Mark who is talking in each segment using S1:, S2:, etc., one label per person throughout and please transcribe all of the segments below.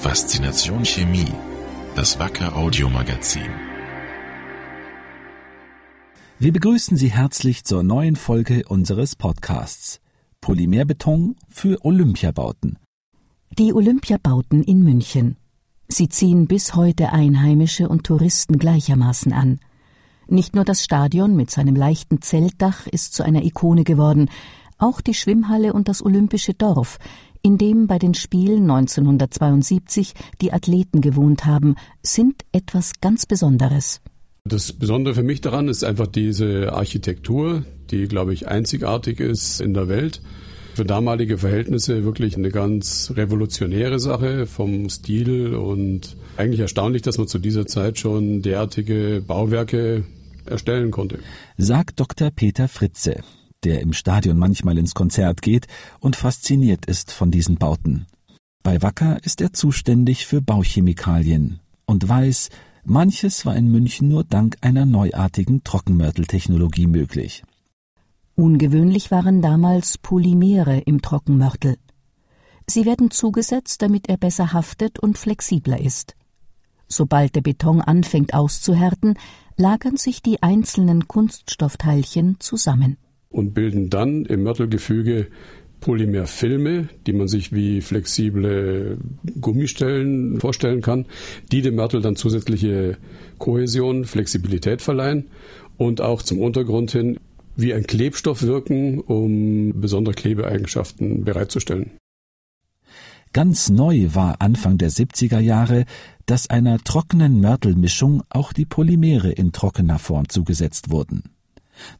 S1: Faszination Chemie, das Wacker Audiomagazin.
S2: Wir begrüßen Sie herzlich zur neuen Folge unseres Podcasts Polymerbeton für Olympiabauten.
S3: Die Olympiabauten in München. Sie ziehen bis heute Einheimische und Touristen gleichermaßen an. Nicht nur das Stadion mit seinem leichten Zeltdach ist zu einer Ikone geworden, auch die Schwimmhalle und das Olympische Dorf, in dem bei den Spielen 1972 die Athleten gewohnt haben, sind etwas ganz Besonderes.
S4: Das Besondere für mich daran ist einfach diese Architektur, die, glaube ich, einzigartig ist in der Welt. Für damalige Verhältnisse wirklich eine ganz revolutionäre Sache vom Stil und eigentlich erstaunlich, dass man zu dieser Zeit schon derartige Bauwerke erstellen konnte.
S2: Sagt Dr. Peter Fritze, der im Stadion manchmal ins Konzert geht und fasziniert ist von diesen Bauten. Bei Wacker ist er zuständig für Bauchemikalien und weiß, manches war in München nur dank einer neuartigen Trockenmörteltechnologie möglich.
S3: Ungewöhnlich waren damals Polymere im Trockenmörtel. Sie werden zugesetzt, damit er besser haftet und flexibler ist. Sobald der Beton anfängt auszuhärten, lagern sich die einzelnen Kunststoffteilchen zusammen
S4: und bilden dann im Mörtelgefüge Polymerfilme, die man sich wie flexible Gummistellen vorstellen kann, die dem Mörtel dann zusätzliche Kohäsion, Flexibilität verleihen und auch zum Untergrund hin wie ein Klebstoff wirken, um besondere Klebeeigenschaften bereitzustellen.
S2: Ganz neu war Anfang der 70er Jahre, dass einer trockenen Mörtelmischung auch die Polymere in trockener Form zugesetzt wurden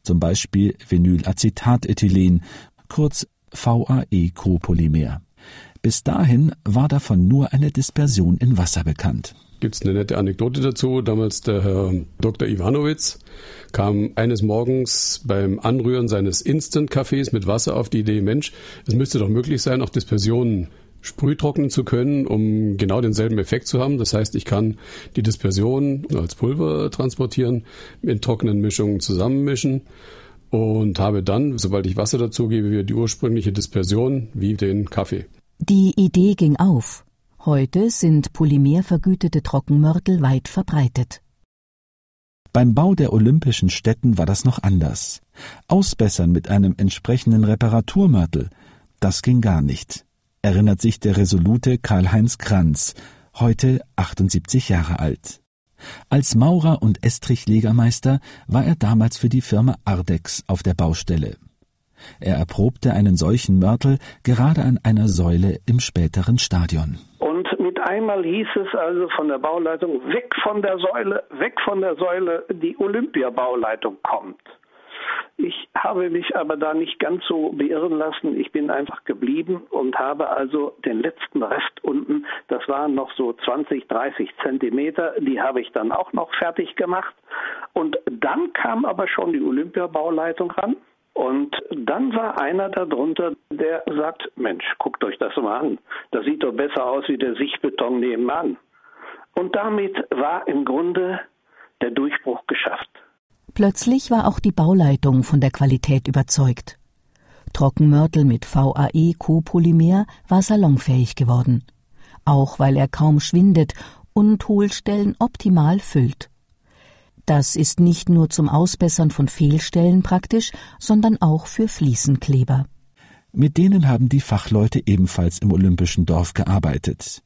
S2: zum Beispiel Vinylacetatethylen, kurz VAE-Copolymer. Bis dahin war davon nur eine Dispersion in Wasser bekannt.
S4: Gibt es eine nette Anekdote dazu? Damals der Herr Dr. Iwanowitz kam eines Morgens beim Anrühren seines Instant-Kaffees mit Wasser auf die Idee, Mensch, es müsste doch möglich sein, auch Dispersionen sprühtrocknen zu können, um genau denselben Effekt zu haben. Das heißt, ich kann die Dispersion als Pulver transportieren, in trockenen Mischungen zusammenmischen und habe dann, sobald ich Wasser dazugebe, wieder die ursprüngliche Dispersion wie den Kaffee.
S3: Die Idee ging auf. Heute sind polymervergütete Trockenmörtel weit verbreitet.
S2: Beim Bau der olympischen Stätten war das noch anders. Ausbessern mit einem entsprechenden Reparaturmörtel, das ging gar nicht erinnert sich der resolute Karl-Heinz Kranz, heute 78 Jahre alt. Als Maurer und Estrichlegermeister war er damals für die Firma Ardex auf der Baustelle. Er erprobte einen solchen Mörtel gerade an einer Säule im späteren Stadion.
S5: Und mit einmal hieß es also von der Bauleitung, weg von der Säule, weg von der Säule, die Olympiabauleitung kommt. Ich habe mich aber da nicht ganz so beirren lassen. Ich bin einfach geblieben und habe also den letzten Rest unten, das waren noch so 20, 30 Zentimeter, die habe ich dann auch noch fertig gemacht. Und dann kam aber schon die Olympiabauleitung ran. Und dann war einer darunter, der sagt, Mensch, guckt euch das mal an. Das sieht doch besser aus wie der Sichtbeton nebenan. Und damit war im Grunde der Durchbruch geschafft.
S3: Plötzlich war auch die Bauleitung von der Qualität überzeugt. Trockenmörtel mit VAE-Copolymer war salonfähig geworden, auch weil er kaum schwindet und Hohlstellen optimal füllt. Das ist nicht nur zum Ausbessern von Fehlstellen praktisch, sondern auch für Fliesenkleber.
S2: Mit denen haben die Fachleute ebenfalls im Olympischen Dorf gearbeitet.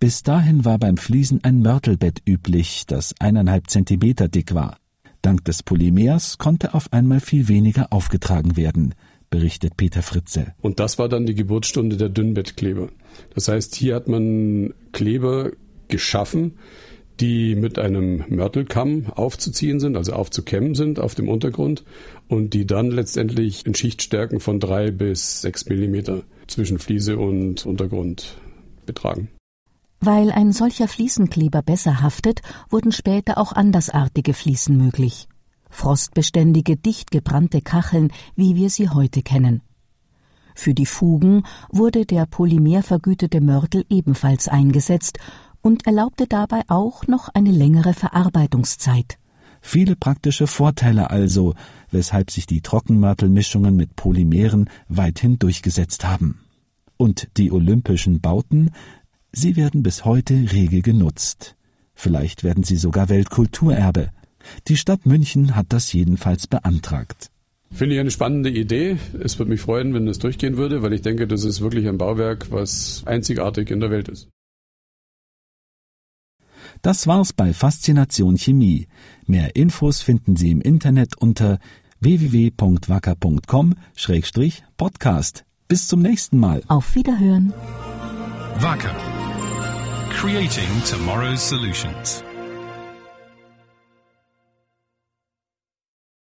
S2: Bis dahin war beim Fliesen ein Mörtelbett üblich, das eineinhalb Zentimeter dick war. Dank des Polymers konnte auf einmal viel weniger aufgetragen werden, berichtet Peter Fritze.
S4: Und das war dann die Geburtsstunde der Dünnbettkleber. Das heißt, hier hat man Kleber geschaffen, die mit einem Mörtelkamm aufzuziehen sind, also aufzukämmen sind auf dem Untergrund und die dann letztendlich in Schichtstärken von drei bis sechs Millimeter zwischen Fliese und Untergrund betragen.
S3: Weil ein solcher Fliesenkleber besser haftet, wurden später auch andersartige Fliesen möglich. Frostbeständige, dicht gebrannte Kacheln, wie wir sie heute kennen. Für die Fugen wurde der polymervergütete Mörtel ebenfalls eingesetzt und erlaubte dabei auch noch eine längere Verarbeitungszeit.
S2: Viele praktische Vorteile also, weshalb sich die Trockenmörtelmischungen mit Polymeren weithin durchgesetzt haben. Und die olympischen Bauten Sie werden bis heute rege genutzt. Vielleicht werden sie sogar Weltkulturerbe. Die Stadt München hat das jedenfalls beantragt.
S4: Finde ich eine spannende Idee. Es würde mich freuen, wenn es durchgehen würde, weil ich denke, das ist wirklich ein Bauwerk, was einzigartig in der Welt ist.
S2: Das war's bei Faszination Chemie. Mehr Infos finden Sie im Internet unter www.wacker.com-podcast. Bis zum nächsten Mal.
S3: Auf Wiederhören.
S1: Wacker. Creating tomorrow's solutions.